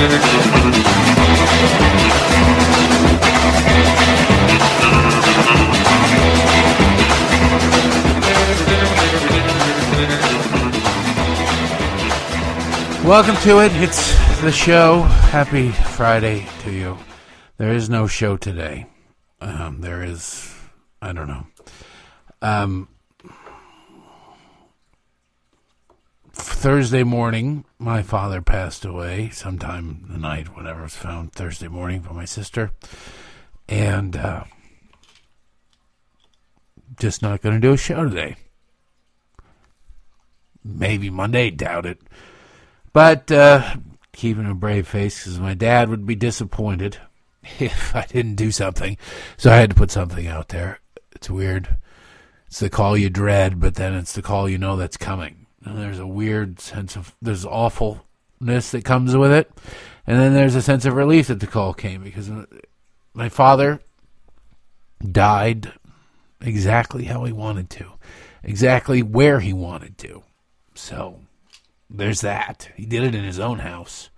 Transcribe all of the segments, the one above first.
Welcome to it. It's the show. Happy Friday to you. There is no show today. Um, there is, I don't know. Um, Thursday morning, my father passed away sometime the night, whatever was found Thursday morning by my sister. And uh, just not going to do a show today. Maybe Monday, doubt it. But uh, keeping a brave face because my dad would be disappointed if I didn't do something. So I had to put something out there. It's weird. It's the call you dread, but then it's the call you know that's coming. And there's a weird sense of there's awfulness that comes with it, and then there's a sense of relief that the call came because my father died exactly how he wanted to, exactly where he wanted to. So there's that. He did it in his own house,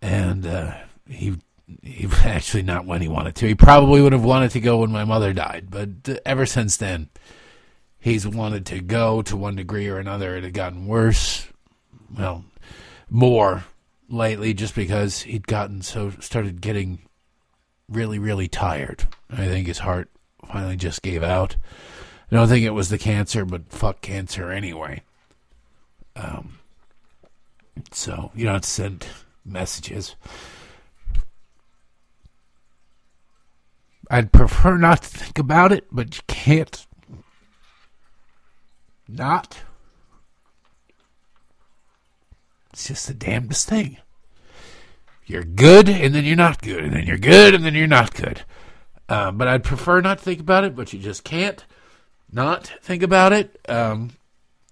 and uh, he he actually not when he wanted to. He probably would have wanted to go when my mother died, but uh, ever since then, he's wanted to go to one degree or another. It had gotten worse, well, more lately, just because he'd gotten so started getting really, really tired. I think his heart finally just gave out. I don't think it was the cancer, but fuck cancer anyway. Um, so you don't send messages. I'd prefer not to think about it, but you can't not. It's just the damnedest thing. You're good, and then you're not good, and then you're good, and then you're not good. Uh, but I'd prefer not to think about it, but you just can't not think about it. Um,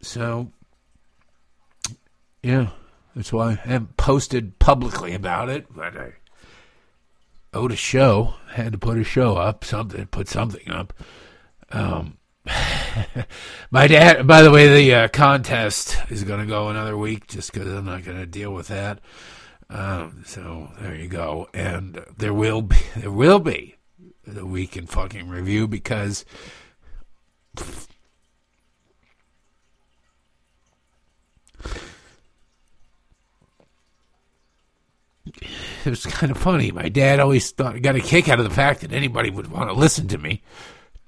so yeah, that's why I haven't posted publicly about it, but I owed a show, had to put a show up, something, put something up. Um, my dad, by the way, the uh, contest is going to go another week just because I'm not going to deal with that. Um, so there you go, and there will be there will be the week in fucking review because it was kind of funny. My dad always thought got a kick out of the fact that anybody would want to listen to me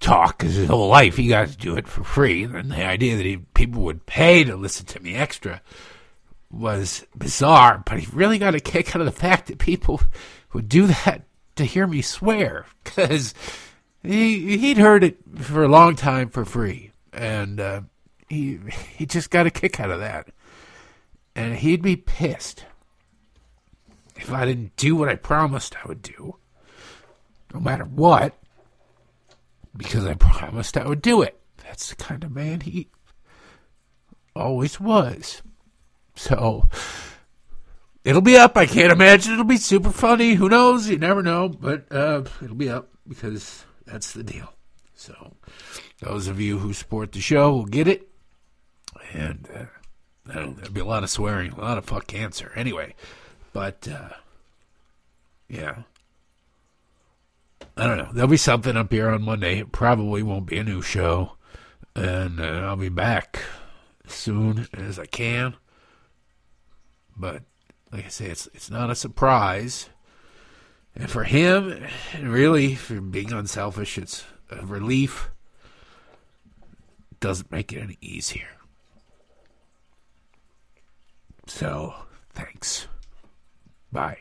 talk because his whole life he got to do it for free, and the idea that he, people would pay to listen to me extra was bizarre. But he really got a kick out of the fact that people would do that to hear me swear because he he'd heard it for a long time for free, and uh, he he just got a kick out of that, and he'd be pissed if I didn't do what I promised I would do, no matter what, because I promised I would do it. That's the kind of man he always was. So it'll be up. I can't imagine it'll be super funny. Who knows? You never know, but uh, it'll be up because that's the deal. So those of you who support the show will get it, and uh, there'll be a lot of swearing, a lot of fuck cancer. Anyway. But uh, yeah, I don't know. There'll be something up here on Monday. It probably won't be a new show, and uh, I'll be back as soon as I can. But like I say, it's it's not a surprise. And for him, really, for being unselfish, it's a relief. Doesn't make it any easier. So, thanks. Bye.